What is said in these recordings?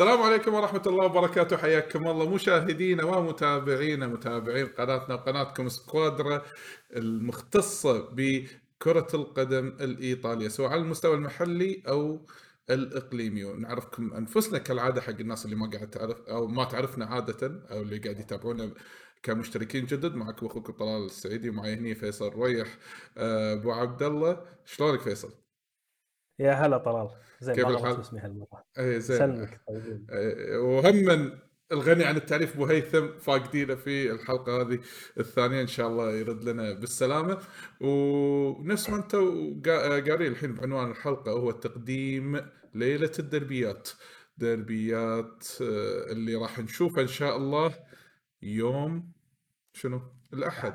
السلام عليكم ورحمة الله وبركاته. حياكم الله. مشاهدينا ومتابعينا متابعين قناتنا وقناتكم سكوادرا المختصة بكرة القدم الإيطالية سواء على المستوى المحلي أو الإقليمي. ونعرفكم أنفسنا كالعادة حق الناس اللي ما قاعد تعرف أو ما تعرفنا عادة أو اللي قاعد يتابعونا كمشتركين جدد. معكم أخوكم طلال السعيدي ومعي هني فيصل ريح آه، أبو عبد الله. شلونك فيصل؟ يا هلا طلال. زين كيف الحال؟ اسمي هالمرة. اي زين. سلمك آه، وهم الغني عن التعريف أبو هيثم فاقدينه في الحلقة هذه الثانية إن شاء الله يرد لنا بالسلامة. ونفس ما أنتم قا- قارين الحين بعنوان الحلقة هو تقديم ليلة الدربيات. دربيات آه، اللي راح نشوفها إن شاء الله يوم شنو؟ الأحد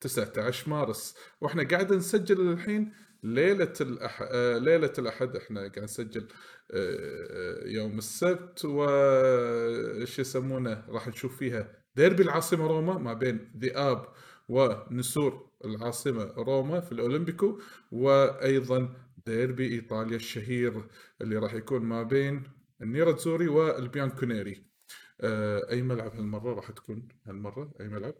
19 مارس. وإحنا قاعد نسجل الحين ليلة الأح... آه، ليلة الأحد إحنا قاعد نسجل آه، يوم السبت وش يسمونه راح نشوف فيها ديربي العاصمة روما ما بين ذئاب ونسور العاصمة روما في الأولمبيكو وأيضا ديربي إيطاليا الشهير اللي راح يكون ما بين النيراتزوري والبيانكونيري. آه، أي ملعب هالمرة راح تكون هالمرة؟ أي ملعب؟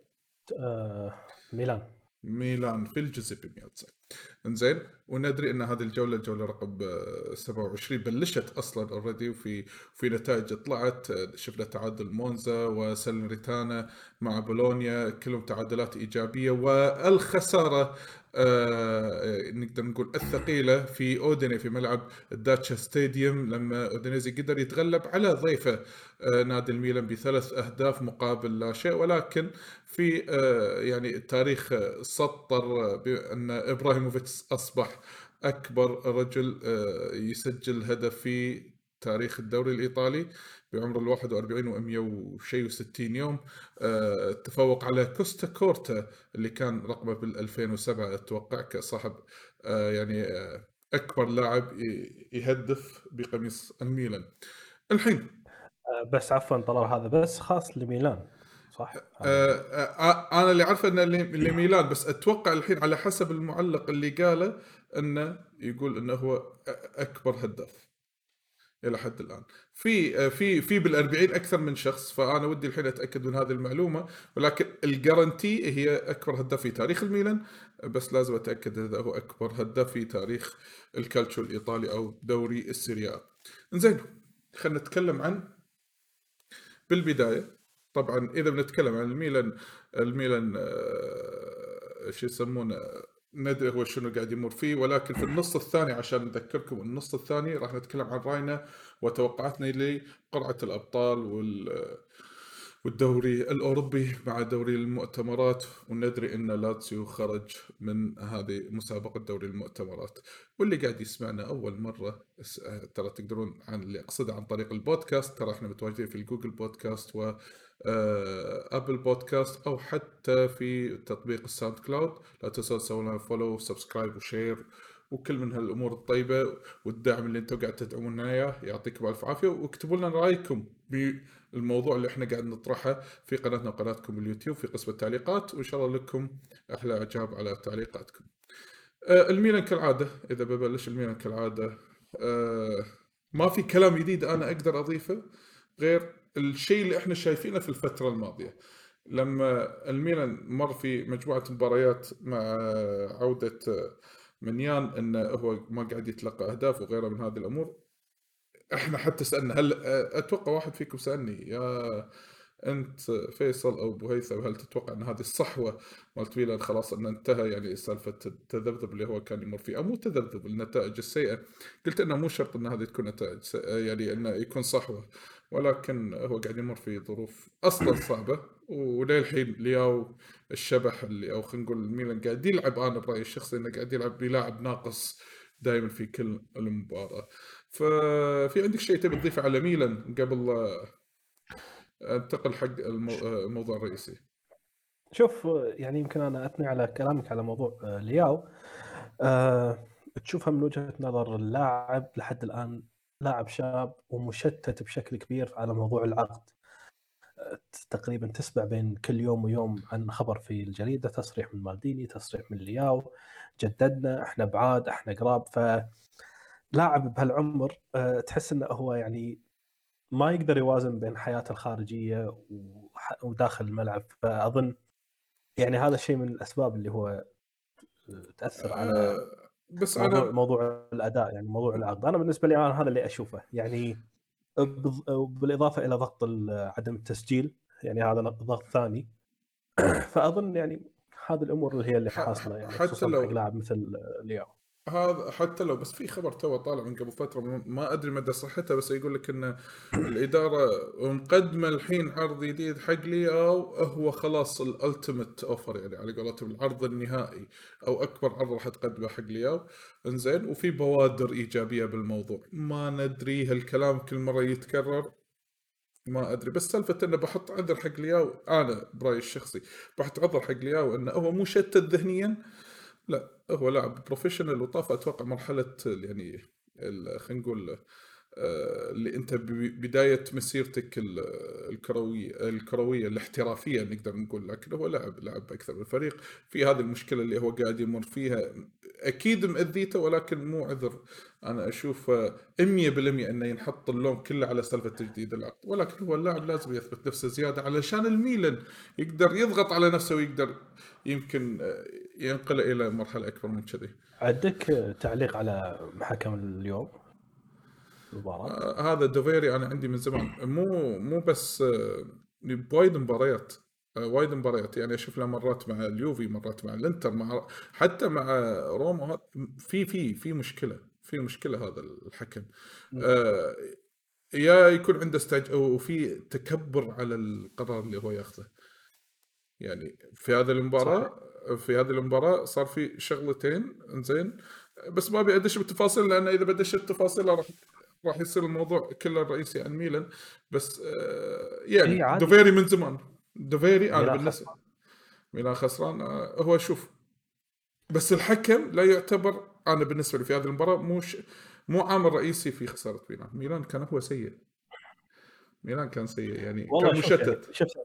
آه ميلان. ميلان في الجوزيبي مياتزا إي زين وندري إن هذه الجولة الجوله رقم آه، 27 بلشت أصلا already وفي في نتائج طلعت. آه، شفنا تعادل مونزا وسلريتانا مع بولونيا كلهم تعادلات إيجابية والخسارة آه نقدر نقول الثقيلة في أوديني في ملعب ال Dacia Stadium لما أودينيزي قدر يتغلب على ضيفه. آه نادي الميلان بثلاث أهداف مقابل لا شيء ولكن في آه يعني التاريخ آه، سطر آه، بأن إبراهيموفيتش أصبح أكبر رجل آه، يسجل هدف في تاريخ الدوري الإيطالي. بعمر ال 41 و100 وشيء و60 يوم آه، تفوق على كوستا كورتا اللي كان رقمه بال 2007 أتوقع كصاحب آه، يعني آه، أكبر لاعب يهدف بقميص الميلان. الحين بس عفوا طلال هذا بس خاص لميلان صح؟ آه، آه، أنا اللي عارفه إنه اللي اللي ميلان بس أتوقع الحين على حسب المعلق اللي قاله إنه يقول إنه هو أكبر هداف إلى حد الآن. في آه، في في بال40 أكثر من شخص فأنا ودي الحين أتأكد من هذه المعلومة ولكن الجارنتي هي أكبر هداف في تاريخ الميلان. بس لازم أتأكد إذا هو أكبر هداف في تاريخ الكالتشو الإيطالي أو دوري السيريا. زين خلينا نتكلم عن بالبداية. طبعا إذا بنتكلم عن الميلان الميلان آه، شو يسمونه ندري هو شنو قاعد يمر فيه ولكن في النص الثاني عشان نذكركم النص الثاني راح نتكلم عن راينا وتوقعاتنا لقرعه الأبطال وال والدوري الأوروبي مع دوري المؤتمرات وندري إن لاتسيو خرج من هذه مسابقة دوري المؤتمرات. واللي قاعد يسمعنا أول مرة ترى تقدرون عن اللي اقصده عن طريق البودكاست ترى إحنا متواجدين في ال Google Podcasts و Apple Podcasts أو حتى في تطبيق ال SoundCloud لا تنسون تسوون لنا follow و subscribe و share وكل من هالأمور الطيبة والدعم اللي أنتم قاعد تدعمونا إياه. يعطيكم ألف عافية واكتبوا لنا رأيكم بالموضوع اللي إحنا قاعد نطرحه في قناتنا وقناتكم باليوتيوب في قسم التعليقات. وإن شاء الله لكم أحلى اجاب على تعليقاتكم. آه، الميلان كالعادة إذا ببلش الميلان كالعادة. آه، ما في كلام جديد أنا أقدر أضيفه غير الشيء اللي إحنا شايفينه في الفترة الماضية. لما الميلان مر في مجموعة مباريات مع عودة منيان انه هو ما قاعد يتلقى أهداف وغيره من هذه الأمور إحنا حتى سألنا هل أتوقع واحد فيكم سألني يا أنت فيصل أو أبو هيثم هل تتوقع إن هذه الصحوة مالت ميلان خلاص انه انتهى؟ يعني سالفة التذبذب اللي هو كان يمر فيه أو مو تذبذب النتائج السيئة. قلت إنه مو شرط إن هذه تكون نتائج يعني إنه يكون صحوة. ولكن هو قاعد يمر في ظروف أصلا صعبة وللحين لياو الشبح اللي أو خلينا نقول الميلان قاعد يلعب أنا برأيي الشخصي إنه قاعد يلعب بلاعب ناقص دائما في كل المباراة. ففي عندك شيء تبي تضيفه على ميلان قبل أنتقل حق المو- الموضوع الرئيسي؟ شوف يعني يمكن أنا أثني على كلامك على موضوع آه، لياو. آه تشوفها من وجهة نظر اللاعب لحد الآن لاعب شاب ومشتت بشكل كبير على موضوع العقد. آه، تقريبا تسمع بين كل يوم ويوم عن خبر في الجريدة تصريح من مالديني تصريح من لياو. جددنا إحنا بعاد إحنا قراب. ف لاعب بهالعمر آه، تحس إنه هو يعني ما يقدر يوازن بين حياته الخارجية وداخل الملعب. فأظن يعني هذا الشيء من الأسباب اللي هو تأثر على بس موضوع, أنا... موضوع الأداء يعني موضوع العقد أنا بالنسبة لي أنا هذا اللي أشوفه. يعني بالإضافة إلى ضغط عدم التسجيل يعني هذا ضغط ثاني. فأظن يعني هذه الأمور اللي هي اللي حاصلة يعني حتى لو لاعب مثل لياو هذا حتى لو بس في خبر تو طالع من قبل فترة ما أدري مدى صحته بس يقول لك إن الإدارة مقدمة الحين عرض جديد حق لياو هو خلاص ال ultimate offer يعني على قولتهم العرض النهائي أو أكبر عرض راح تقدمه حق لياو إنزين وفي بوادر إيجابية بالموضوع. ما ندري هالكلام كل مرة يتكرر؟ ما أدري بس سالفة انه بحط عذر حق لياو أنا برأيي الشخصي بحط عذر حق لياو انه هو مو شتت ذهنيا لا هو لاعب بروفيشنال وطاف أتوقع مرحلة يعني خلينا نقول اللي أنت بداية مسيرتك الكرويه الكروية الاحترافية نقدر نقول لكن هو لعب لعب أكثر من فريق في هذه المشكلة اللي هو قاعد يمر فيها أكيد مأذيته ولكن مو عذر أنا أشوف 100% أنه ينحط اللوم كله على سالفة تجديد العقد ولكن هو اللاعب لازم يثبت نفسه زيادة علشان الميلان يقدر يضغط على نفسه ويقدر يمكن آه، ينقل إلى مرحلة أكبر من كذي. عندك تعليق على حكم اليوم؟ المباراة. آه هذا دوفيري أنا عندي من زمان. مو مو بس آه بوايد مباريات. آه وايد مباريات. يعني أشوف له مرات مع اليوفي مرات مع الإنتر مع حتى مع روما في في في مشكلة. في مشكلة هذا الحكم. آه يا يكون عنده استعج وفي تكبر على القرار اللي هو ياخذه. يعني في هذه المباراة صحيح. في هذه المباراة صار في شغلتين إنزين. بس ما أبي أدش بالتفاصيل لأن إذا بدش التفاصيل راح راح يصير الموضوع كله الرئيسي عن ميلان بس آه يعني إيه دوفيري من زمان دوفيري أنا بالنسبة ميلان خسران آه هو شوف بس الحكم لا يعتبر أنا بالنسبة لي في هذه المباراة مو ش... مو عامل رئيسي في خسارة ميلان. ميلان كان هو سيء. ميلان كان سيء يعني كان مشتت. يعني شفت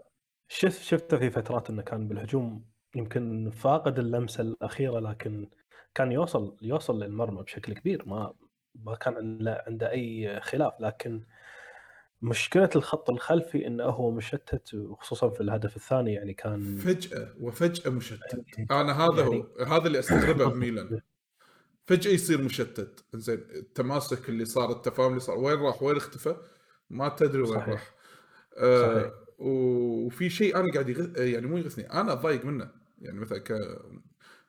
شفت شفته في فترات إنه كان بالهجوم يمكن فاقد اللمسة الأخيرة لكن كان يوصل يوصل للمرمى بشكل كبير ما ما كان عنده أي خلاف لكن مشكلة الخط الخلفي إنه هو مشتت وخصوصا في الهدف الثاني يعني كان فجأة وفجأة مشتت. يعني أنا هذا يعني... هو هذا اللي أستغربه بميلان. فجأة يصير مشتت. زين التماسك اللي صار التفاهم اللي صار وين راح؟ وين اختفى؟ ما تدري وين راح. آه صحيح. وفي شيء أنا قاعد يغث... يعني مو يغثني. أنا ضايق منه. يعني مثلا ك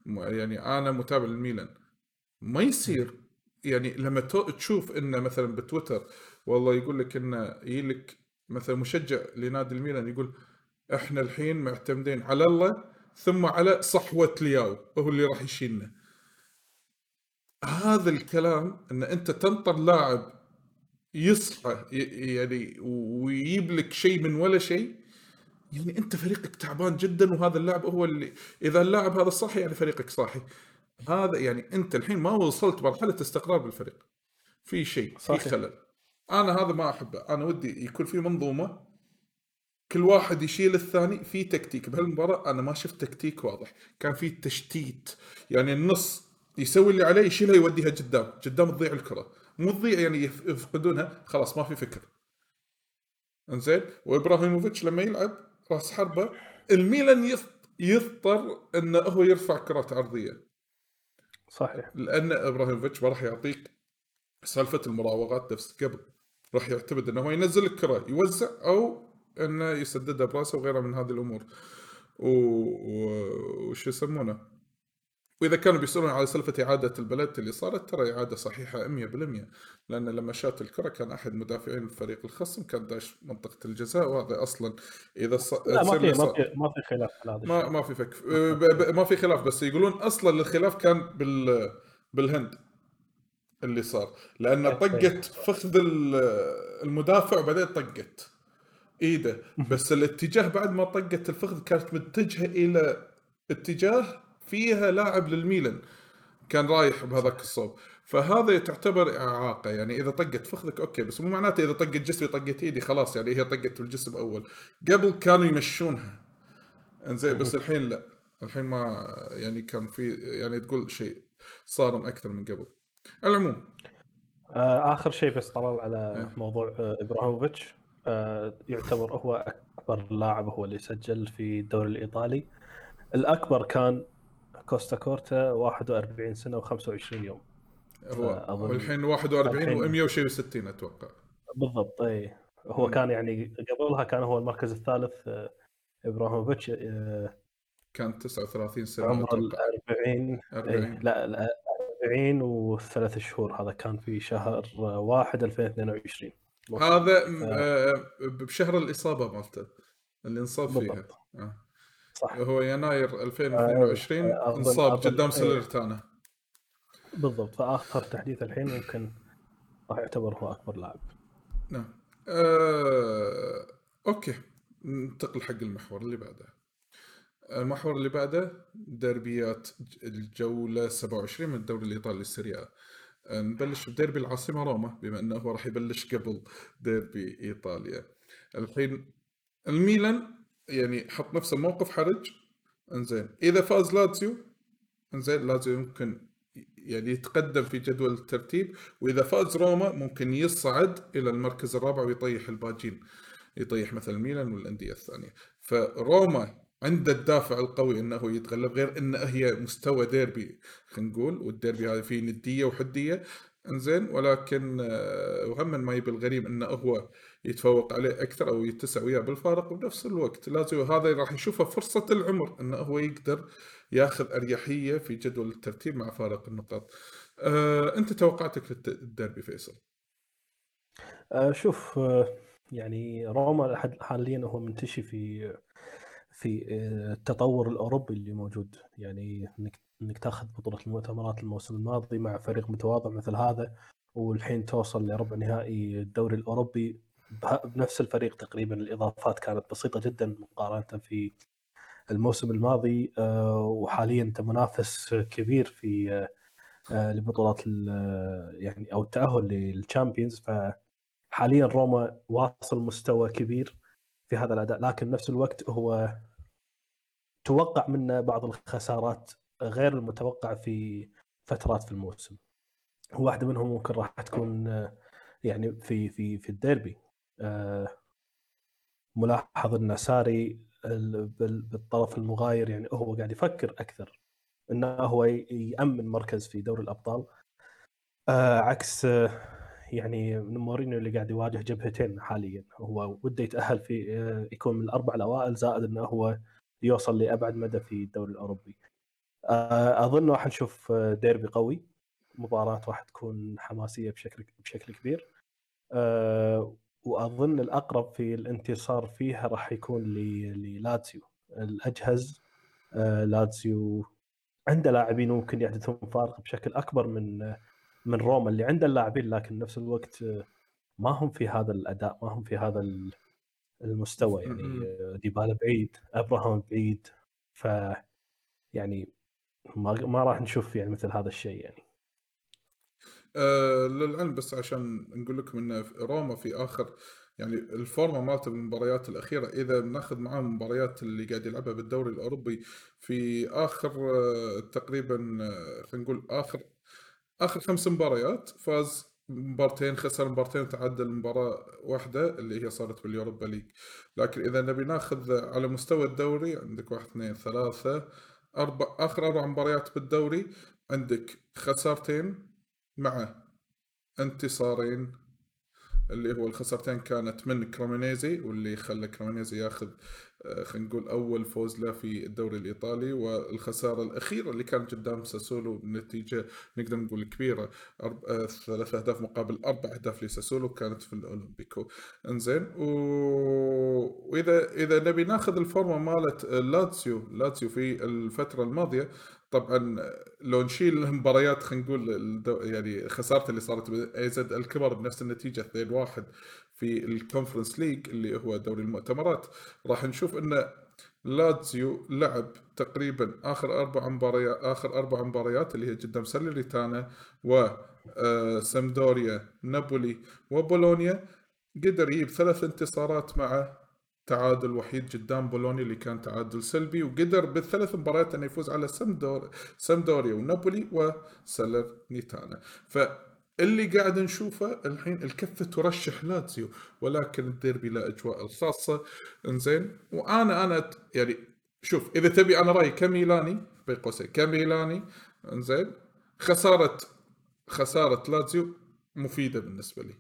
يعني أنا متابع للميلان. ما يصير يعني لما تشوف إنه مثلا بتويتر والله يقول لك إنه يجي لك مثلا مشجع لنادي الميلان يقول إحنا الحين معتمدين على الله ثم على صحوة لياو هو اللي راح يشيلنا. هذا الكلام إن أنت تنطر لاعب يصحى يعني ويجيب لك شيء من ولا شيء يعني أنت فريقك تعبان جدا وهذا اللاعب هو اللي إذا اللاعب هذا صاحي يعني فريقك صاحي. هذا يعني أنت الحين ما وصلت مرحلة استقرار بالفريق. في شيء في خلل. أنا هذا ما أحبه. أنا ودي يكون في منظومة كل واحد يشيل الثاني. في تكتيك بهالمباراة أنا ما شفت تكتيك واضح. كان في تشتيت. يعني النص يسوي اللي عليه يشيلها يوديها قدام. قدام تضيع الكرة. مو تضيع يعني يفقدونها. خلاص ما في فكر. إنزين. وإبراهيموفيتش لما يلعب راس حربة الميلان يضطر إنه هو يرفع كرات عرضية. صحيح. لأن إبراهيموفيتش ما راح يعطيك سالفة المراوغات نفس قبل. راح يعتمد إنه هو ينزل الكرة يوزع أو إنه يسددها براسه وغيرها من هذه الأمور. وش يسمونه؟ وإذا كانوا بيسألون على سالفة إعادة البلد اللي صارت ترى إعادة صحيحة 100% لأن لما شات الكرة كان أحد مدافعين الفريق الخصم كان داش منطقة الجزاء وهذا أصلا إذا ص... لا ما في ما في ما في خلاف على ما ما في فك ما في خلاف بس يقولون أصلا الخلاف كان بال بالهند اللي صار. لأن طقت فخذ المدافع وبعدين طقت إيده. بس الاتجاه بعد ما طقت الفخذ كانت متجهة إلى اتجاه فيها لاعب للميلان كان رايح بهذاك الصوب. فهذا تعتبر إعاقة يعني إذا طقت فخذك أوكي بس مو معناته إذا طقت جسمي طقت إيدي خلاص يعني هي طقت الجسم أول. قبل كانوا يمشونها. إنزين بس الحين لا. الحين ما يعني كان في يعني تقول شيء صارم أكثر من قبل. العموم. آه، آخر شيء بس طلال على إيه. موضوع آه، إبراهيموفيتش. آه، يعتبر هو أكبر لاعب هو اللي سجل في الدوري الإيطالي. الأكبر كان كوستا كورتا 41 سنة و25 يوم. والحين 41 الحين- و100 وشيء و60 أتوقع. بالضبط إي. هو. كان يعني قبلها كان هو المركز الثالث آه، إبراهيموفيتش آه، كان 39 سنة عمر ال أتوقع. 40 40. إيه، لا لا 40 وثلاث شهور. هذا كان في شهر آه، واحد 2022 هذا آه، بشهر الإصابة مالته اللي انصاب فيها. بالضبط. آه. صح. هو يناير 2022 آه، انصاب أظن- قدام إيه. سلرتانا بالضبط. فآخر تحديث الحين ممكن راح يعتبر هو أكبر لاعب. نعم. آه... أوكي. ننتقل حق المحور اللي بعده. المحور اللي بعده دربيات الجولة 27 من الدوري الإيطالي السريعة نبلش بديربي العاصمة روما بما أنه هو راح يبلش قبل ديربي إيطاليا. الحين الميلان يعني حط نفسه موقف حرج إنزين. إذا فاز لاتسيو إنزين لازيو يمكن يعني يتقدم في جدول الترتيب وإذا فاز روما ممكن يصعد إلى المركز الرابع ويطيح الباقين يطيح مثل ميلان والأندية الثانية. فروما عنده الدافع القوي إنه يتغلب غير انه هي مستوى ديربي خلينا نقول والديربي هذا فيه ندية وحدية إنزين. ولكن آه، وهم ما يبي الغريب إنه هو يتفوق عليه أكثر أو يتسع وياه بالفارق وبنفس الوقت لازم هذا راح يشوفه فرصة العمر إنه هو يقدر ياخذ أريحية في جدول الترتيب مع فارق النقاط. أه أنت توقعاتك للديربي فيصل؟ آه، شوف آه، يعني روما حاليا هو منتشي في في آه، التطور الأوروبي اللي موجود يعني إنك إنك تاخذ بطولة المؤتمرات الموسم الماضي مع فريق متواضع مثل هذا والحين توصل لربع نهائي الدوري الأوروبي بنفس الفريق تقريبا الإضافات كانت بسيطة جدا مقارنة في الموسم الماضي آه، وحاليا أنت منافس كبير في آه، آه، لبطولات يعني أو التأهل للشامبيونز فحاليا روما واصل مستوى كبير في هذا الأداء لكن نفس الوقت هو توقع منه بعض الخسارات غير المتوقعه في فترات في الموسم. واحدة منهم ممكن راح تكون يعني في في في الديربي. ملاحظ إن ساري ال- بال- بالطرف المغاير يعني هو قاعد يفكر أكثر إنه هو يأمن مركز في دوري الأبطال. آه، عكس آه، يعني مورينيو اللي قاعد يواجه جبهتين حاليا. هو وده يتأهل في آه، يكون من الأربع الأوائل زائد إنه هو يوصل لأبعد مدى في الدوري الأوروبي. آه، أظن راح نشوف آه، ديربي قوي. مباراة راح تكون حماسية بشكل بشكل كبير. آه، وأظن الأقرب في الانتصار فيها راح يكون ل- للاتسيو. الأجهز آه، لاتسيو. عنده لاعبين ممكن يحدثون فارق بشكل أكبر من من روما اللي عنده اللاعبين لكن نفس الوقت آه، ما هم في هذا الأداء ما هم في هذا ال- المستوى. يعني. آه، ديبالا بعيد إبراهام بعيد. ف يعني ما ما راح نشوف يعني مثل هذا الشيء يعني. أه للعلم بس عشان نقول لكم إن روما في آخر يعني الفورمة مالته بالمباريات الأخيرة إذا بناخذ معاه المباريات اللي قاعد يلعبها بالدوري الأوروبي في آخر آه، تقريبا آه، خلينا نقول آخر آخر خمس مباريات فاز مبارتين خسر مبارتين تعادل مباراة واحدة اللي هي صارت باليوروبا ليج. لكن إذا نبي ناخذ على مستوى الدوري عندك واحد اثنين ثلاثة أربع آخر أربع مباريات بالدوري عندك خسارتين مع انتصارين اللي هو الخسارتين كانت من كرامينيزي واللي خلى كرامينيزي ياخذ آه، خلينا نقول أول فوز له في الدوري الإيطالي. والخسارة الأخيرة اللي كانت قدام ساسولو بنتيجة نقدر نقول كبيرة أرب... آه، ثلاث أهداف مقابل أربع أهداف لساسولو كانت في الأولمبيكو. إنزين و... واذا إذا نبي ناخذ ال form مالت لاتسيو لاتسيو في الفترة الماضية طبعا لو نشيل مباريات خلينا نقول. يعني خسارته اللي صارت بأي زد ألكمار بنفس النتيجة 2-1 في ال Conference League اللي هو دوري المؤتمرات راح نشوف إن لاتزيو لعب تقريبا آخر أربع مباريات آخر أربع مباريات اللي هي قدام ساليريتانا و آه، سامبدوريا نابولي وبولونيا قدر يجيب ثلاث انتصارات مع تعادل وحيد قدام بولونيا اللي كان تعادل سلبي وقدر بالثلاث مباريات انه يفوز على سمدور سامدوريا ونابولي وسالرنيتانا. ف اللي قاعد نشوفه الحين الكفة ترشح لاتسيو ولكن الديربي له أجواء الخاصة. إنزين وأنا أنا يعني شوف إذا تبي أنا رأيي كميلاني بين قوسين كميلاني إنزين خسارة خسارة لاتسيو مفيدة بالنسبة لي.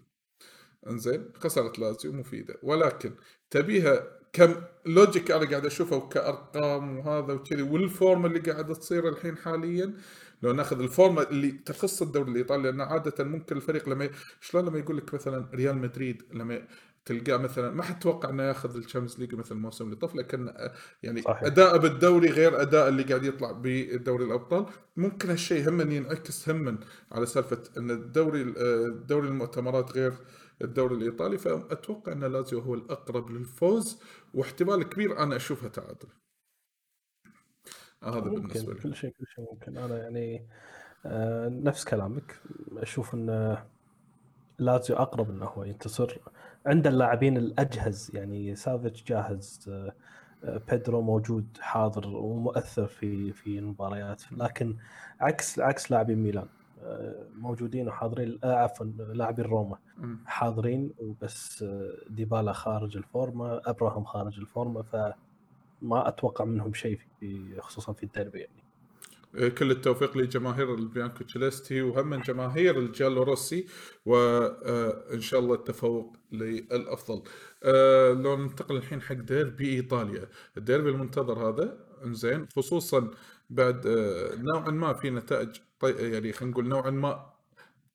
انزين خساره لاتسيو مفيدة ولكن تبيها ك logic أنا قاعد أشوفه كأرقام وهذا وكذي وال form اللي قاعدة تصير الحين حاليا لو ناخذ ال form اللي تخص الدوري الإيطالي لأن عادة ممكن الفريق لما شلون لما يقول لك مثلا ريال مدريد لما تلقاه مثلا ما حتتوقع إنه ياخذ ال Champions League مثل الموسم اللي طاف لكن يعني صحيح. اداءه بالدوري غير أداء اللي قاعد يطلع بدوري الأبطال ممكن هالشيء هم ينعكس هم على سالفة إن الدوري دوري المؤتمرات غير الدوري الإيطالي فأتوقع أن لازيو هو الأقرب للفوز واحتمال كبير أنا أشوفها تعادل. هذا بالنسبة لي. كل شيء كل شيء ممكن. أنا يعني آه نفس كلامك. أشوف أن لازيو أقرب أنه هو ينتصر. عند اللاعبين الأجهز يعني سافيتش جاهز آه بيدرو موجود حاضر ومؤثر في في المباريات لكن عكس عكس لاعبين ميلان. موجودين وحاضرين. آه، عفوا لاعبين روما. حاضرين وبس آه، ديبالا خارج ال form أبراهام خارج ال form فما أتوقع منهم شيء في خصوصا في الديربي يعني. إيه، كل التوفيق لجماهير البيانكو تشيلستي وهم من جماهير الجالو روسي وان شاء الله التفوق للأفضل. لو ننتقل الحين حق ديربي إيطاليا، الديربي المنتظر هذا إنزين خصوصا بعد نوعا ما في نتائج طي... يعني خلينا نقول نوعا ما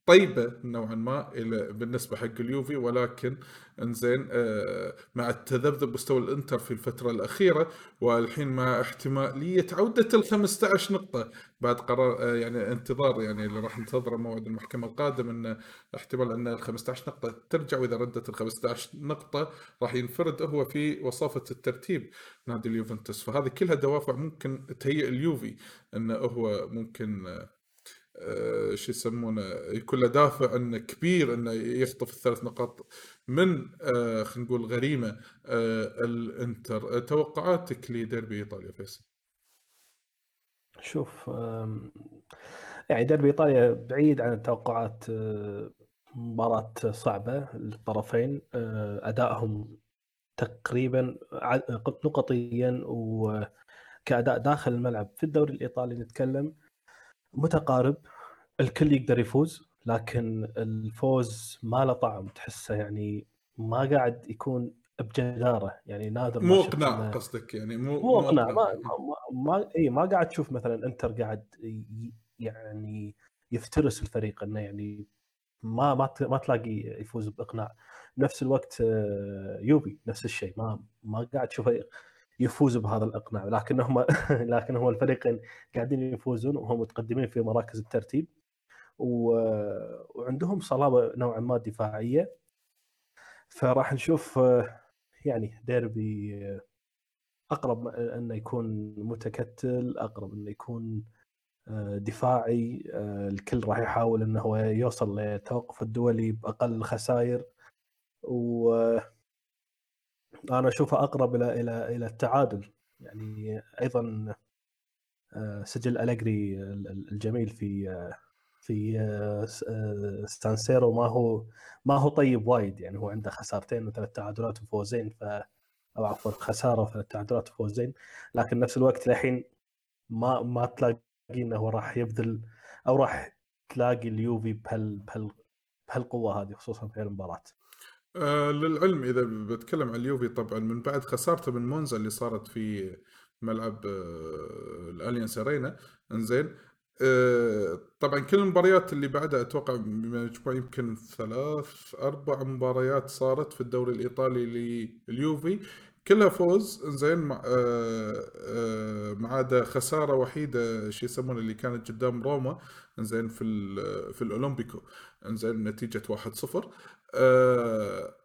طيبة نوعا ما بالنسبة حق اليوفي ولكن إنزين آه مع التذبذب مستوى الإنتر في الفترة الأخيرة والحين مع احتمالية عودة ال 15 نقطة بعد قرار آه يعني انتظار يعني اللي راح ننتظره موعد المحكمة القادم انه احتمال أن ال 15 نقطة ترجع وإذا ردت ال 15 نقطة راح ينفرد هو في وصافة الترتيب نادي اليوفنتوس. فهذه كلها دوافع ممكن تهيئ اليوفي انه هو ممكن آه، شو يسمونه يكون له دافع إنه كبير إنه يخطف الثلاث نقاط من آه، خلينا نقول غريمة آه، الإنتر. توقعاتك لديربي إيطاليا فيصل؟ شوف يعني ديربي إيطاليا بعيد عن التوقعات مباراة صعبة للطرفين أدائهم تقريبا نقطيا وكأداء داخل الملعب. في الدوري الإيطالي نتكلم متقارب الكل يقدر يفوز لكن الفوز ما له طعم تحسه يعني ما قاعد يكون بجدارة يعني نادر مو اقناع قصدك يعني؟ مو مو اقناع ما ما, ما إي ما قاعد تشوف مثلا إنتر قاعد يعني يفترس الفريق إنه يعني ما ما ما تلاقي يفوز بإقناع. بنفس الوقت آه، يوبي نفس الشيء ما ما قاعد تشوفه يفوز بهذا الإقناع. لكن هم لكن هم الفريقين قاعدين يفوزون وهم متقدمين في مراكز الترتيب. وعندهم صلابة نوعا ما دفاعية. فراح نشوف يعني ديربي أقرب إنه يكون متكتل أقرب إنه يكون دفاعي. الكل راح يحاول إنه هو يوصل للتوقف الدولي بأقل خسائر. و أنا اشوفها أقرب إلى إلى إلى التعادل. يعني أيضا آه، سجل أليجري الجميل في آه، في آه، ستانسيرو ما هو ما هو طيب وايد. يعني هو عنده خسارتين وثلاث تعادلات وفوزين ف أو عفوا خسارة وثلاث تعادلات وفوزين. لكن نفس الوقت الحين ما ما تلاقي إنه راح يبذل أو راح تلاقي اليوفي بهال بهال بهالقوة هذه خصوصا في المباراه. آه للعلم إذا بتكلم عن اليوفي طبعا من بعد خسارته من مونزا اللي صارت في ملعب آه الأليانس أرينا إنزين. آه طبعا كل المباريات اللي بعدها أتوقع مجموع يمكن ثلاث أربع مباريات صارت في الدوري الإيطالي لليوفي. كلها فوز زين آه آه ما عدا خسارة وحيدة شو يسمونه اللي كانت قدام روما زين في في الأولمبيكو. إنزين نتيجة 1-0 آه،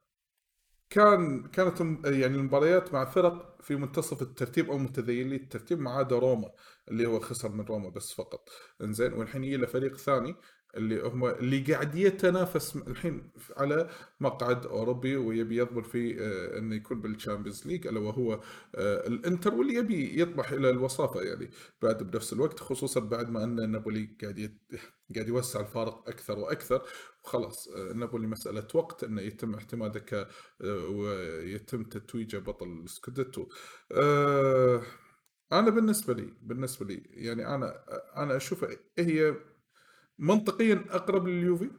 كان كانت يعني المباريات مع فرق في منتصف الترتيب أو متذيلي الترتيب ما عدا روما اللي هو خسر من روما بس فقط. إنزين والحين يجي له فريق ثاني. اللي هم اللي قاعد يتنافس الحين على مقعد أوروبي ويبي يضمن فيه آه، إنه يكون بال Champions League ألا وهو آه، الإنتر واللي يبي يطمح إلى الوصافة يعني بعد بنفس الوقت خصوصا بعد ما إن نابولي قاعد. قاعد يوسع الفارق أكثر وأكثر وخلاص آه، نابولي مسألة وقت إنه يتم اعتماده ك ويتم تتويجه بطل سكوديتو أنا بالنسبة لي بالنسبة لي يعني أنا أنا أشوف هي منطقيا أقرب لليوفي.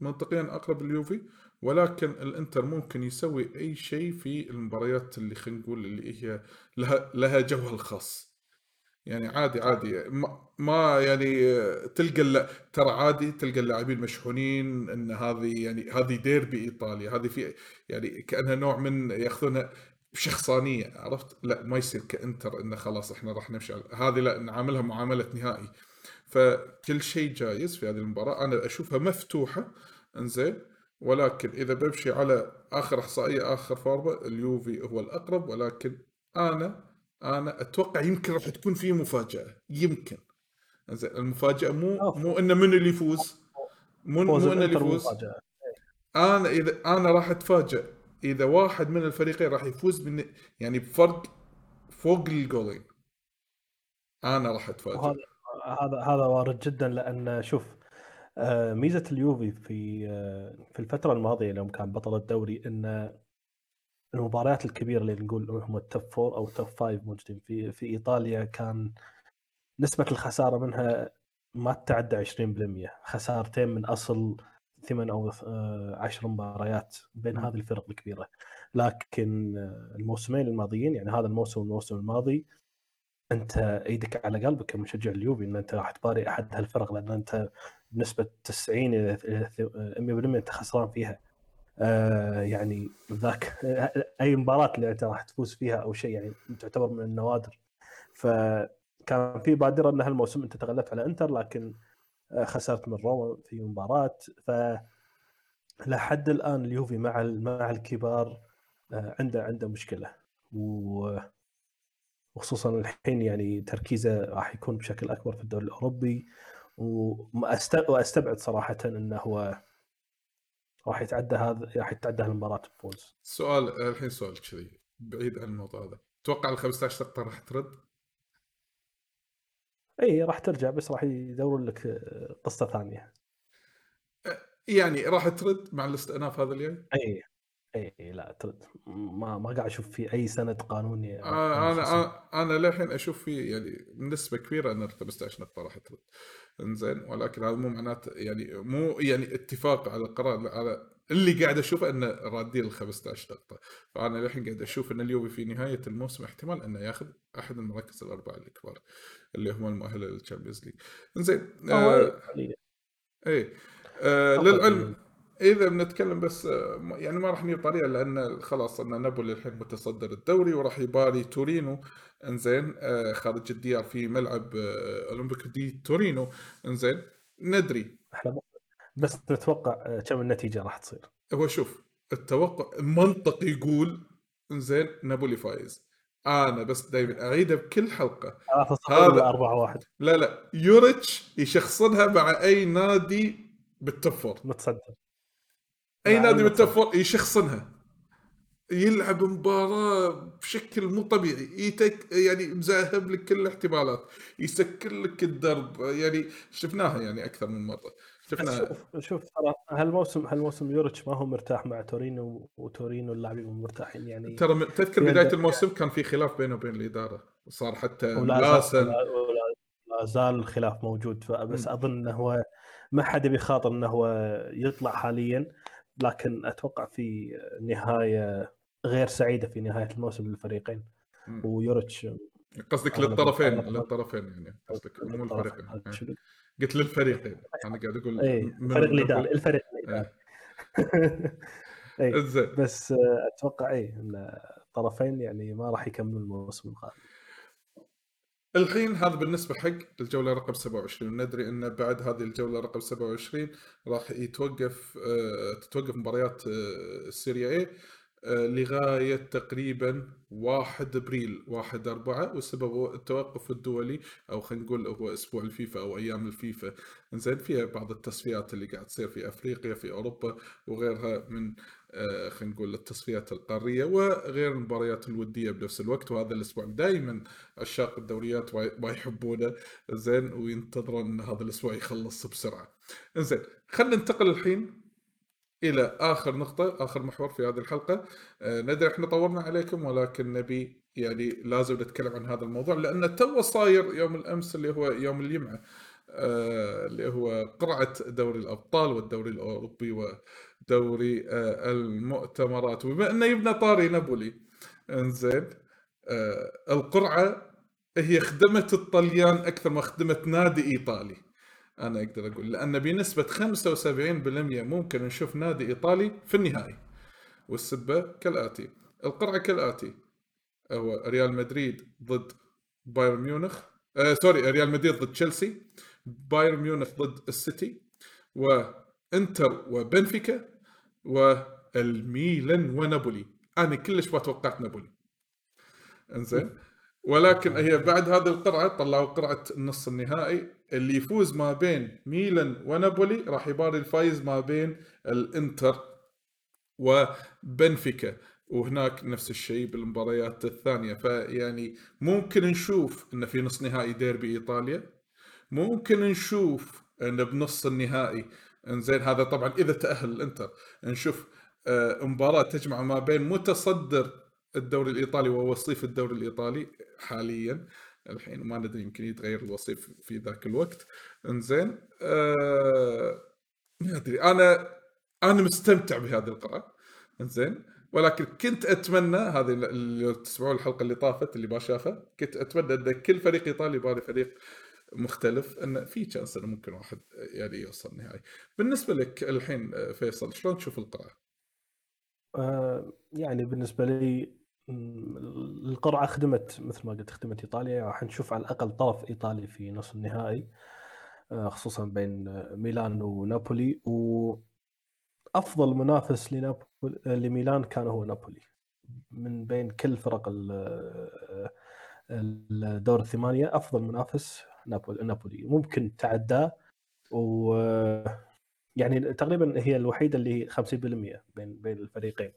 منطقيا أقرب لليوفي. ولكن الإنتر ممكن يسوي أي شيء في المباريات اللي خلينا نقول اللي هي لها لها جوها الخاص يعني عادي عادي. ما, يعني تلقى ترى عادي تلقى اللاعبين مشحونين إن هذه يعني هذه ديربي ايطاليا هذه في يعني كأنها نوع من يأخذونها بشخصانية عرفت؟ لا ما يصير كإنتر انه خلاص إحنا راح نمشي هذه لا نعاملها معاملة نهائي. فكل شيء جايز في هذه المباراة. أنا أشوفها مفتوحة إنزين. ولكن إذا بمشي على آخر احصائيه آخر فورمة اليوفي هو الأقرب. ولكن أنا أنا أتوقع يمكن راح تكون في مفاجأة. يمكن. زين المفاجأة مو مو إنه من اللي يفوز. مو مو إنه اللي يفوز. أنا إذا أنا راح اتفاجئ إذا واحد من الفريقين راح يفوز من يعني بفرق فوق الجولين. أنا راح اتفاجئ هذا هذا وارد جدا لأن شوف آه، ميزة اليوفي في آه، في الفترة الماضية يوم كان بطل الدوري إن المباريات الكبيرة اللي نقول هم ال top four أو ال top five موجودين في في إيطاليا كان نسبة الخسارة منها ما تتعدى 20% خسارتين من أصل ثمان أو آه، عشر مباريات بين هذه الفرق الكبيرة. لكن الموسمين الماضيين يعني هذا الموسم والموسم الماضي أنت إيدك على قلبك كمشجع اليوفي إن أنت راح تباري أحد هالفرق لأن أنت بنسبة 90 إلى 100% أنت خسران فيها. آه يعني ذاك أي مباراة اللي أنت راح تفوز فيها أو شيء يعني تعتبر من النوادر. فكان في بادرة إن هالموسم أنت تغلبت على إنتر لكن آه، خسرت من روما في مباراة ف لحد الآن اليوفي مع مع الكبار آه، عنده عنده مشكلة و وخصوصا الحين يعني تركيزه راح يكون بشكل أكبر في الدوري الأوروبي وأستبعد صراحة إنه هو راح يتعدى هذا راح يتعدى هالمباراة بفوز. سؤال الحين سؤال كذي بعيد عن الموضوع هذا، تتوقع ال 15 نقطة راح ترد؟ إي راح ترجع بس راح يدورون لك قصة ثانية. يعني راح ترد مع الاستئناف هذا اليوم؟ إي اي لا ما ما قاعد أشوف في أي سند قانوني آه أنا أنا, أنا للحين أشوف في يعني بنسبه كبيرة ان 15 نقطه راح ترد إنزين ولكن هذا مو معناته يعني مو يعني اتفاق على القرار على اللي قاعد أشوفه إنه رادين ال 15 نقطه فأنا للحين قاعد أشوف إن اليوفي في نهاية الموسم احتمال إنه ياخذ أحد المراكز الأربعة الكبار اللي هم المؤهله لل Champions League إنزين آه اي آه للعلم إذا بنتكلم بس يعني ما راح طريقه لأن خلاص أن نابولي الحين متصدر الدوري وراح يباري تورينو. إنزين آه، خارج الديار في ملعب آه، أولمبيك دي تورينو. إنزين ندري. إحنا بس نتوقع آه، كم النتيجة راح تصير؟ هو شوف التوقع المنطق يقول إنزين نابولي فايز. أنا بس دائما اعيدها بكل حلقة. هذا 4 1 لا لا يوريتش يشخصنها مع أي نادي بال top four. متصدر. أي نادي بال top يشخصنها يلعب مباراة بشكل مو طبيعي. يتك يعني مزهب لك كل الاحتمالات. يسكر لك الدرب. يعني شفناها يعني أكثر من مرة. شفناها. شوف شوف ترى هالموسم هالموسم يوريتش ما هو مرتاح مع تورينو وتورينو اللاعبين مو مرتاحين يعني. ترى تذكر بداية الموسم كان في خلاف بينه وبين الإدارة. وصار حتى لاسن. لا زال الخلاف موجود. بس أظن إنه هو ما حد بيخاطر إنه هو يطلع حاليا. لكن أتوقع في نهاية غير سعيدة في نهاية الموسم للفريقين. ويوريتش قصدك للطرفين للطرفين يعني. قصدك مو الفريقين. إيه. قلت للفريقين. أنا قاعد أقول اي الفريق. الاداري الفريق الاداري اي بس أتوقع اي إن الطرفين يعني ما راح يكملون الموسم القادم. الحين هذا بالنسبة حق الجولة رقم 27 ندري إن بعد هذه الجولة رقم 27 راح يتوقف آه، تتوقف مباريات آه، السيريا اي آه، لغاية تقريبا 1 أبريل 1 4 والسبب هو التوقف الدولي أو خلينا نقول هو أسبوع الفيفا أو أيام الفيفا. زين فيها بعض التصفيات اللي قاعد تصير في أفريقيا في أوروبا وغيرها من آه، خلينا نقول التصفيات القارية وغير المباريات الودية بنفس الوقت وهذا الأسبوع دائما عشاق الدوريات ما يحبونه زين وينتظرون إن هذا الأسبوع يخلص بسرعة. زين خلينا ننتقل الحين إلى آخر نقطة آخر محور في هذه الحلقة. آه، ندري إحنا طولنا عليكم ولكن نبي يعني لازم نتكلم عن هذا الموضوع لأن تو صاير يوم الأمس اللي هو يوم الجمعة. آه، اللي هو قرعة دوري الأبطال والدوري الأوروبي ودوري آه، المؤتمرات. وبما أنه يبنى طاري نابولي إنزين القرعة هي خدمت الطليان أكثر ما خدمت نادي إيطالي. أنا أقدر أقول لأن بنسبة 75% ممكن نشوف نادي إيطالي في النهائي. والسبة كالآتي. القرعة كالآتي. هو ريال مدريد ضد بايرن ميونخ آه sorry ريال مدريد ضد تشيلسي. بايرن ميونخ ضد السيتي وإنتر وبنفيكا والميلان ونابولي. أنا كلش ما توقعت نابولي. إنزين. ولكن هي بعد هذه القرعة طلعوا قرعة النص النهائي اللي يفوز ما بين ميلان ونابولي راح يباري الفايز ما بين الإنتر وبنفيكا. وهناك نفس الشيء بالمباريات الثانية. فيعني ممكن نشوف ان في نص نهائي ديربي إيطاليا. ممكن نشوف إن بنص النهائي. إنزين هذا طبعا إذا تأهل الإنتر. نشوف آه، مباراة تجمع ما بين متصدر الدوري الإيطالي وهو وصيف الدوري الإيطالي حاليا. الحين ما ندري يمكن يتغير الوصيف في ذاك الوقت. إنزين آه ما أدري. أنا أنا مستمتع بهذه القراءه إنزين ولكن كنت أتمنى هذه اللي تسمعون الحلقة اللي طافت اللي ما شافها كنت أتمنى أن كل فريق إيطالي يباري فريق مختلف إن في تشانس إنه ممكن واحد يعني يوصل نهائي. بالنسبة لك الحين فيصل شلون تشوف القراءه؟ آه يعني بالنسبة لي القرعة خدمت مثل ما قلت خدمت إيطاليا. راح نشوف على الأقل طرف إيطالي في نصف النهائي آه، خصوصا بين ميلان ونابولي. وأفضل منافس لنابولي لميلان كان هو نابولي. من بين كل فرق الدور الثمانية أفضل منافس نابولي نابولي ممكن تعداه و يعني تقريبا هي الوحيدة اللي 50% بين بين الفريقين.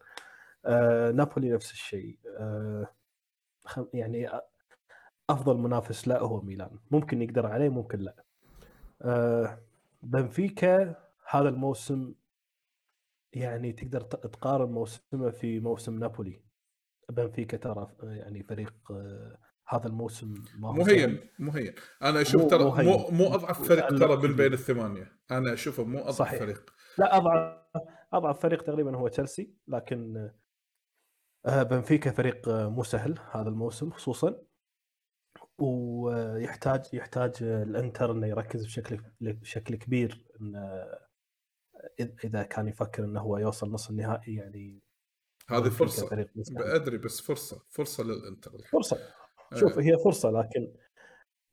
آه، نابولي نفس الشيء. آه، يعني أفضل منافس لا هو ميلان. ممكن يقدر عليه ممكن لا. آه، بنفيكا هذا الموسم يعني تقدر تقارن موسمه في موسم نابولي. بنفيكا ترى يعني فريق هذا الموسم ما هو مهين مهين أنا أشوف ترى مو مو أضعف فريق ترى من بين الثمانية. أنا أشوفه مو أضعف صحيح. فريق. لا أضعف أضعف فريق تقريبا هو تشيلسي لكن آه، بنفيكا فريق آه، مو سهل هذا الموسم خصوصا. ويحتاج يحتاج الإنتر إنه يركز بشكل بشكل كبير انه إذا كان يفكر إنه هو يوصل نص النهائي يعني هذه فرصة. ادري بس فرصة فرصة للإنتر فرصة. شوف هي فرصة لكن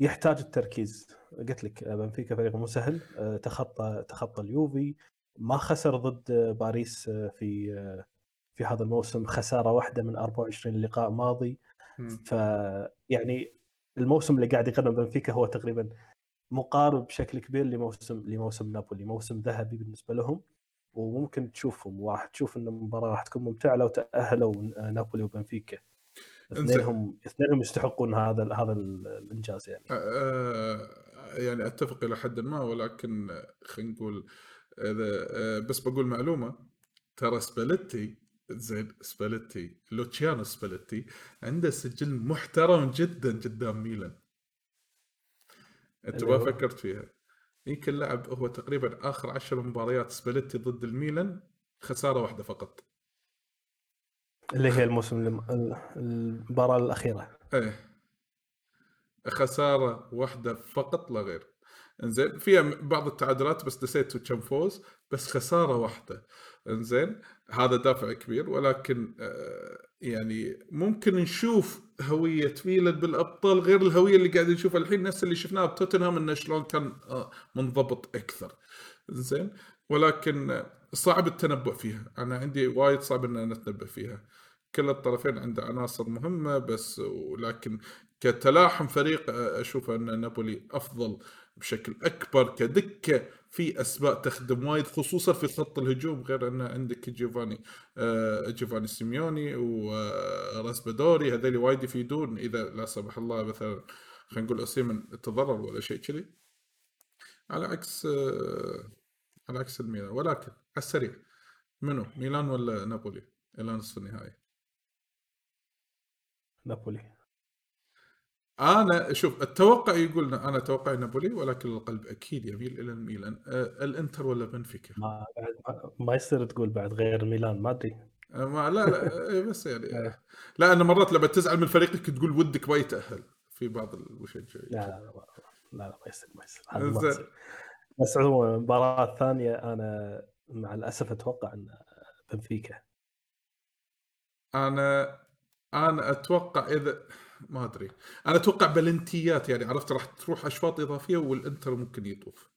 يحتاج التركيز. قلت لك بنفيكا فريق مو سهل. آه، تخطى تخطى اليوفي. ما خسر ضد باريس في في هذا الموسم. خسارة واحدة من 24 لقاء ماضي. فيعني الموسم اللي قاعد يقدم بنفيكا هو تقريبا مقارب بشكل كبير لموسم لموسم نابولي موسم ذهبي بالنسبة لهم. وممكن تشوفهم وراح تشوف إن المباراة راح تكون ممتعة لو تأهلوا نابولي وبنفيكا. اثنينهم اثنينهم يستحقون هذا هذا الإنجاز يعني. يعني أتفق إلى حد ما ولكن خلينا نقول اذا بس بقول معلومة. ترى سباليتي زين سباليتي لوتشيانو سباليتي عنده سجل محترم جدا قدام ميلان. أنت ما فكرت فيها. يمكن لعب هو تقريبا آخر عشر مباريات سباليتي ضد الميلان خسارة واحدة فقط. اللي هي الموسم المباراة الأخيرة. إيه. خسارة واحدة فقط لا غير. إنزين فيها بعض التعادلات بس نسيت كم فوز بس خسارة واحدة. إنزين هذا دافع كبير ولكن آه، يعني ممكن نشوف هوية ميلان بالأبطال غير الهوية اللي قاعد نشوفها الحين نفس اللي شفناها بتوتنهام إنه شلون كان آه، منضبط أكثر. زين ولكن صعب التنبؤ فيها. أنا عندي وايد صعب إن أنا اتنبأ فيها. كل الطرفين عنده عناصر مهمة بس ولكن كتلاحم فريق أشوف أن نابولي أفضل بشكل أكبر كدكة في اسماء تخدم وايد خصوصا في خط الهجوم غير أن عندك جيفاني جيفاني سيميوني وراسبادوري هذول وايد يفيدون إذا لا سمح الله مثلا خلينا نقول أوسيمن تضرر ولا شيء كذي. على عكس على عكس الميلان ولكن على السريع منو؟ ميلان ولا نابولي؟ إلى نصف النهائي. نابولي. أنا شوف التوقع يقول أنا أتوقع نابولي ولكن القلب أكيد يميل إلى الميلان. أه الإنتر ولا بنفيكا؟ ما ما يصير تقول بعد غير ميلان ما أدري. أه ما لا لا إيه، بس يعني إيه. لا أنا مرات لما تزعل من فريقك تقول ودك ما يتأهل في بعض المشجعين لا لا لا لا, ما يصير ما يصير هذا ما يصير. بس عموما المباراه الثانية أنا مع الأسف أتوقع إن بنفيكا. أنا أنا أتوقع اذا ما أدري. أنا أتوقع بلنتيات يعني عرفت؟ راح تروح أشواط إضافية والإنتر ممكن يطوف.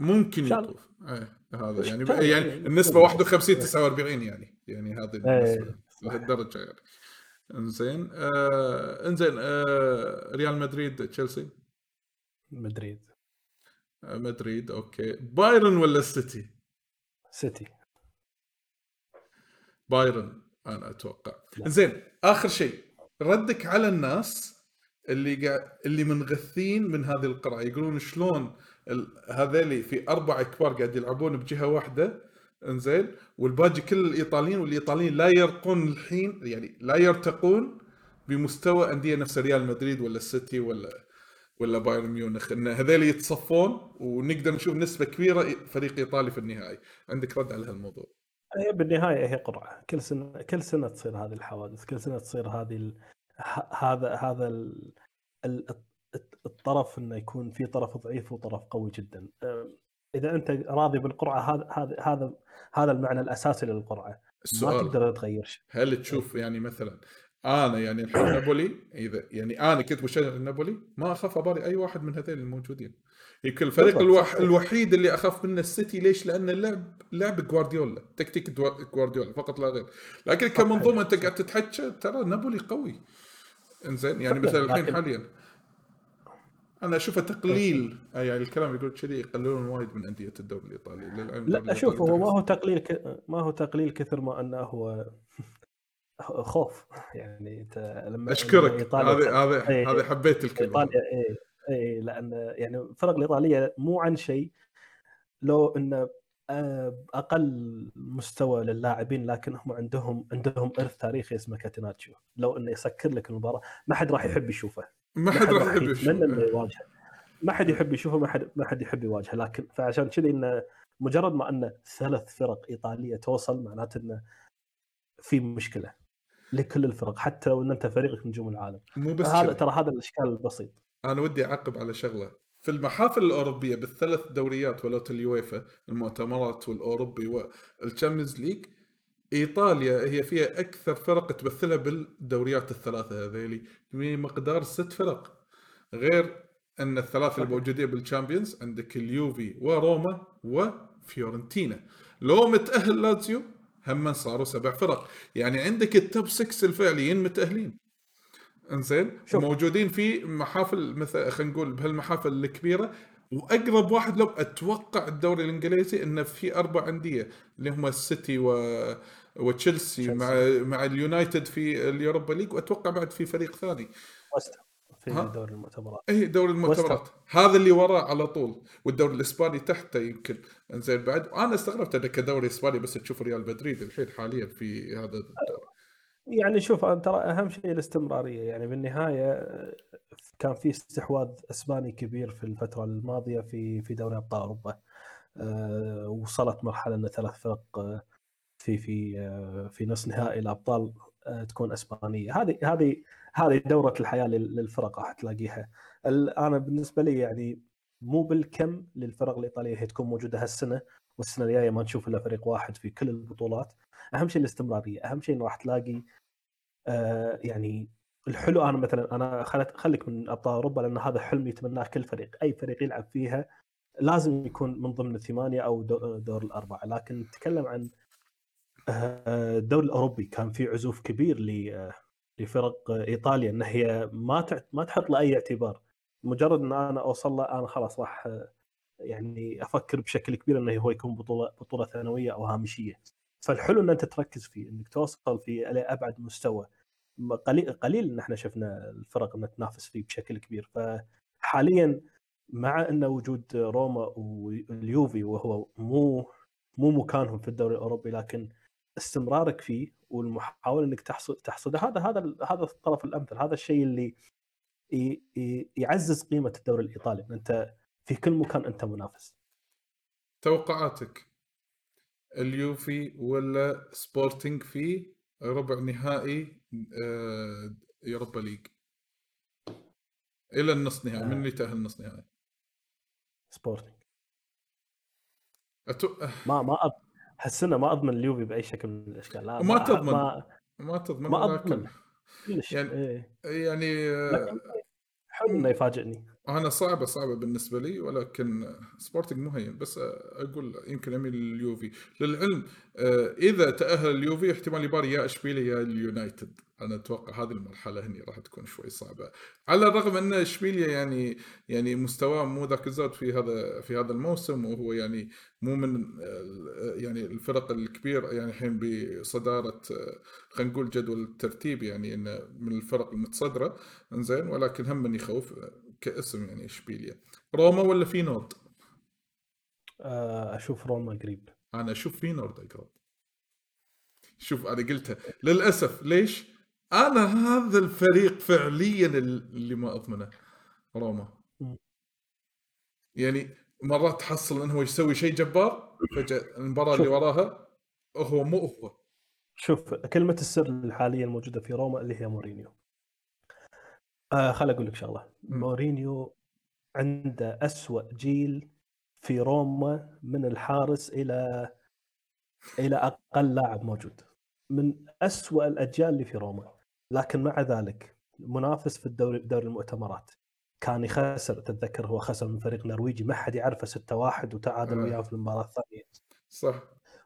ممكن يطوف. اي هذا يعني يعني, يعني النسبة 51 49 يعني. يعني هذه النسبة لهالدرجه يعني. إنزين آه إنزين آه ريال مدريد تشيلسي؟ مدريد. آه مدريد okay. بايرن ولا السيتي؟ سيتي. بايرن. أنا أتوقع. زين آخر شيء ردك على الناس اللي قاعد اللي منغثين من هذه القرعه يقولون شلون هذيلي في أربع كبار قاعد يلعبون بجهة واحدة إنزين والباقي كل الإيطاليين والإيطاليين لا يرقون الحين يعني لا يرتقون بمستوى أندية نفس ريال مدريد ولا السيتي ولا ولا بايرن ميونخ. إن هذول يتصفون ونقدر نشوف نسبة كبيرة فريق إيطالي في النهائي. عندك رد على هالموضوع. هي بالنهاية هي قرعة. كل سنه كل سنة تصير هذه الحوادث كل سنة تصير هذه ال... هذا هذا ال... ال... الطرف إنه يكون في طرف ضعيف وطرف قوي جدا. إذا أنت راضي بالقرعة هذا هذا هذا هذا المعنى الأساسي للقرعة. السؤال. ما تقدر تغير شيء. هل تشوف يعني مثلا أنا يعني الحين نابولي إذا يعني أنا كنت مشجع نابولي ما أخاف اباري أي واحد من هذول الموجودين. يمكن الفريق الوح... الوحيد اللي أخاف منه السيتي ليش؟ لأن اللعب لعب جوارديولا تكتيك جوارديولا فقط لا غير. لكن كمنظومة أنت قاعد تتحكى ترى نابولي قوي. إنزين يعني مثلا الحين حاليا. أنا أشوفه تقليل. يعني الكلام يقول كذي يقللون وايد من أندية الدوري الإيطالي. لا أشوف هو ما هو تقليل ك... ما هو تقليل كثر ما أنه هو خوف. يعني أنت لما أشكرك. هذه هذه هذه حبيت الكلمة. إيطاليا اي اي لأن يعني الفرق الإيطالية مو عن شيء. لو انه آه، أقل مستوى للاعبين لكن هم عندهم عندهم إرث تاريخي اسمه كاتيناتشو. لو إنه يسكر لك المباراة ما حد راح يحب يشوفه. ما حد راح يحب يشوفه. إنه يواجهه. ما حد يحب يشوفه ما حد ما حد يحب يواجهه. لكن فعشان كذي انه مجرد ما انه ثلاث فرق إيطالية توصل معناته انه في مشكلة لكل الفرق. حتى لو إن أنت فريقك نجوم العالم. مو بس هذا ترى هذا الإشكال البسيط. أنا ودي أعقب على شغلة. في المحافل الأوروبية بالثلاث دوريات ولات اليويفا المؤتمرات والأوروبي وال Champions League إيطاليا هي فيها أكثر فرق تمثلها بالدوريات الثلاثة هذيلي بمقدار ست فرق. غير أن الثلاثة الموجودين بال Champions عندك اليوفي وروما وفيورنتينا. لو متأهل لازيو هم صاروا سبع فرق. يعني عندك ال top 6 الفعليين متأهلين. إنزين موجودين في محافل مثل خلينا نقول بهالمحافل الكبيرة. وأقرب واحد لو أتوقع الدوري الإنجليزي إنه في أربع أندية اللي هم السيتي و وتشيلسي مع مع اليونايتد في ال Europa League وأتوقع بعد في فريق ثاني. في دوري المؤتمرات. اي دوري المؤتمرات. هذا اللي وراه على طول والدوري الإسباني تحته يمكن. إنزين بعد وأنا استغربت إنه كدوري إسباني بس تشوف ريال مدريد الحين حاليا في هذا الدوري. يعني شوف ترى أهم شيء الاستمرارية. يعني بالنهاية كان في استحواذ أسباني كبير في الفترة الماضية في في دوري أبطال أوروبا. أه وصلت مرحلة إن ثلاث فرق آه، في في آه، في نصف نهائي الأبطال آه، تكون أسبانية. هذه هذه هذه دورة الحياة للفرق راح تلاقيها. أنا بالنسبة لي يعني مو بالكم للفرق الإيطالية هي تكون موجودة هالسنة والسنة الجاية ما نشوف إلا فريق واحد في كل البطولات. أهم شيء الاستمرارية أهم شيء راح تلاقي آه يعني الحلو أنا مثلا أنا خلت خليك من أبطال أوروبا لأن هذا حلم يتمناه كل فريق. أي فريق يلعب فيها لازم يكون من ضمن الثمانية أو دو- دور الأربعة. لكن نتكلم عن آه، الدوري الأوروبي. كان في عزوف كبير آه، لفرق آه، إيطاليا. إن هي ما ما تحط له اي اعتبار. مجرد إن أنا أوصل له أنا خلاص راح آه، يعني أفكر بشكل كبير إنه هو يكون بطولة بطولة ثانوية أو هامشية. فالحلو إن أنت تركز فيه إنك توصل فيه إلى أبعد مستوى. قليل قليل إن إحنا شفنا الفرق إنها تنافس فيه بشكل كبير. فحاليا مع إن وجود روما واليوفي وهو مو مو مكانهم في الدوري الأوروبي لكن استمرارك فيه والمحاولة إنك تحصد تحصده هذا هذا هذا الطرف الأمثل هذا الشيء اللي يعزز قيمة الدوري الإيطالي أنت في كل مكان أنت منافس. توقعاتك؟ اليوفي ولا سبورتنج في ربع نهائي آه، Europa League إلى النص نهائي من اللي تأهل نص نهائي؟ سبورتنج أتو... ما ما أض... هالسنه ما أضمن اليوفي بأي شكل من الأشكال. لا ما تضمن. ما, ما تضمن ما أضمن. كلش. يعني- إيه. يعني آه، لكن حلو إنه يفاجئني. أنا صعبة صعبة بالنسبة لي ولكن سبورتنج مو هين بس أقول يمكن أميل لليوفي. للعلم آه، إذا تأهل اليوفي احتمال يباري يا اشبيليا يا اليونايتد. أنا أتوقع هذه المرحلة هني راح تكون شوي صعبة. على الرغم أن اشبيليا يعني يعني مستواه مو ذاك الزود في هذا في هذا الموسم وهو يعني مو من آه، يعني الفرق الكبيره يعني الحين بصدارة آه، خلينا نقول جدول الترتيب يعني إنه من الفرق المتصدرة. إنزين ولكن هم من يخوف. كاسم يعني اشبيليا روما ولا فينورد؟ آه، أشوف روما قريب أنا أشوف فينورد اقرب شوف أنا قلتها للأسف ليش؟ أنا هذا الفريق فعليا اللي ما أضمنه روما. يعني مرات تحصل انه هو يسوي شيء جبار فجأة المباراة اللي. وراها هو مو هو شوف كلمة السر الحالية الموجودة في روما اللي هي مورينيو. آه خل أقول لك شغلة، مم. مورينيو عنده أسوأ جيل في روما من الحارس إلى إلى أقل لاعب موجود. من أسوأ الأجيال اللي في روما، لكن مع ذلك منافس في الدوري دوري المؤتمرات. كان يخسر تتذكر هو خسر من فريق نرويجي ما حد يعرفه 6-1 وتعادل آه. وياه في المباراة الثانية. صح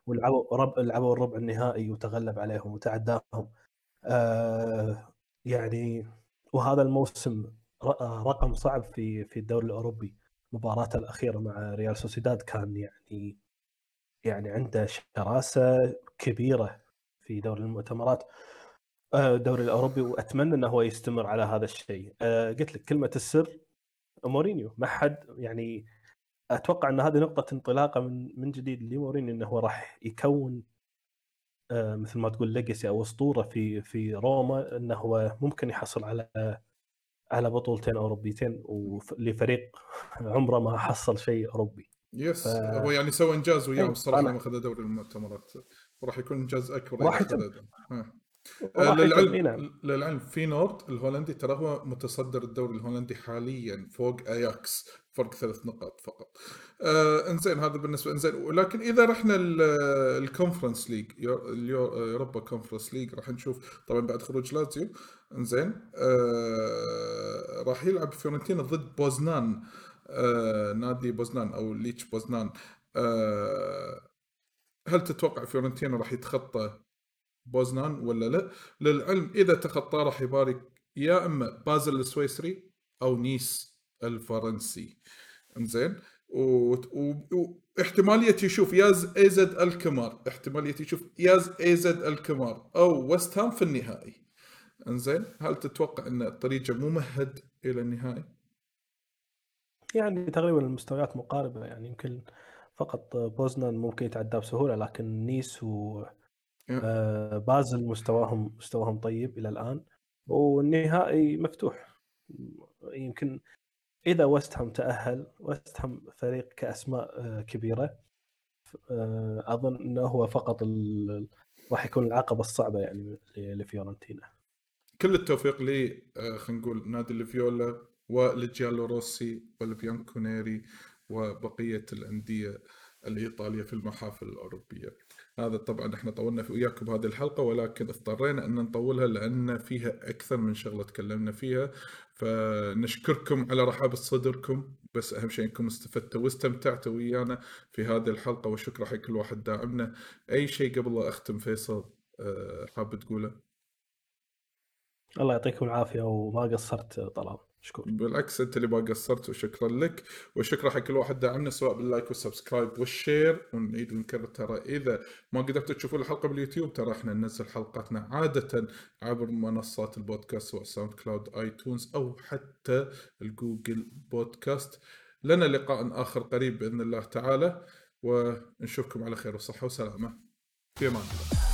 ولعبوا رب لعبوا الربع النهائي وتغلب عليهم وتعداهم آه يعني وهذا الموسم رقم صعب في في الدوري الأوروبي. مباراته الأخيرة مع ريال سوسيداد كان يعني يعني عنده شراسة كبيرة في دوري المؤتمرات آه، الدوري الأوروبي وأتمنى إنه هو يستمر على هذا الشيء. آه، قلت لك كلمة السر مورينيو. ما حد يعني أتوقع إن هذه نقطة انطلاقة من من جديد لمورينيو إنه هو راح يكون مثل ما تقول ليجسي أو أسطورة في في روما إنه هو ممكن يحصل على على بطولتين أوروبيتين لفريق عمره ما حصل شيء أوروبي. yes ف- هو يعني سوى إنجاز وياهم إيه، الصراحه أنا- لما اخذ دوري المؤتمرات. وراح يكون إنجاز أكبر راح آه، للعلم نعم. للعلم فينورد الهولندي ترى هو متصدر الدوري الهولندي حاليا فوق اياكس فرق ثلاث نقاط فقط. آه إنزين هذا بالنسبة إنزين ولكن إذا رحنا ال- ال Conference League يو- اليو- Europa Conference League راح نشوف طبعا بعد خروج لازيو إنزين آه راح يلعب فيورنتينا ضد بوزنان آه نادي بوزنان أو ليخ بوزنان آه هل تتوقع فيورنتينا راح يتخطى بوزنان ولا لا؟ للعلم إذا تخطاه راح يباري يا إما بازل السويسري أو نيس الفرنسي. إنزين؟ و- و- واحتماليه يشوف يا AZ الكمار. احتماليه يشوف يا AZ الكمار. أو ويست هام في النهائي. إنزين؟ هل تتوقع إن طريقه ممهد إلى النهائي؟ يعني تقريبا المستويات مقاربة يعني يمكن فقط بوزنان ممكن يتعدى بسهولة لكن نيس و آه، بازل مستواهم مستواهم طيب إلى الآن. والنهائي مفتوح. يمكن إذا ويست هام تأهل ويست هام فريق كأسماء آه، كبيرة آه، أظن إنه هو فقط راح يكون العقبة الصعبة يعني لفيورنتينا. كل التوفيق ل آه، خلينا نقول نادي الفيولا ولجيالو روسي والبيانكونيري وبقية الأندية. الايطاليه في المحافل الأوروبية. هذا طبعا إحنا طولنا في وياكم بهذه الحلقة ولكن اضطرينا أن نطولها لأن فيها أكثر من شغلة تكلمنا فيها. فنشكركم على رحابه صدركم بس أهم شيء أنكم استفدتوا واستمتعتوا ويانا في هذه الحلقة وشكرا حق كل واحد داعمنا. أي شيء قبل لا أختم فيصل أه، حاب تقوله؟ الله يعطيكم العافية وما قصرت طلال. مشكور بالعكس أنت اللي ما قصرت وشكرا لك. وشكرا حق كل واحد دعمنا سواء بال like وال subscribe وال share. ونعيد ونكرر ترى إذا ما قدرتوا تشوفون الحلقة باليوتيوب ترى إحنا ننزل حلقاتنا عادة عبر منصات البودكاست سواء ساوند كلاود آيتونز أو حتى الجوجل بودكاست. لنا لقاء آخر قريب بإذن الله تعالى. ونشوفكم على خير وصحة وسلامة. في أمان الله.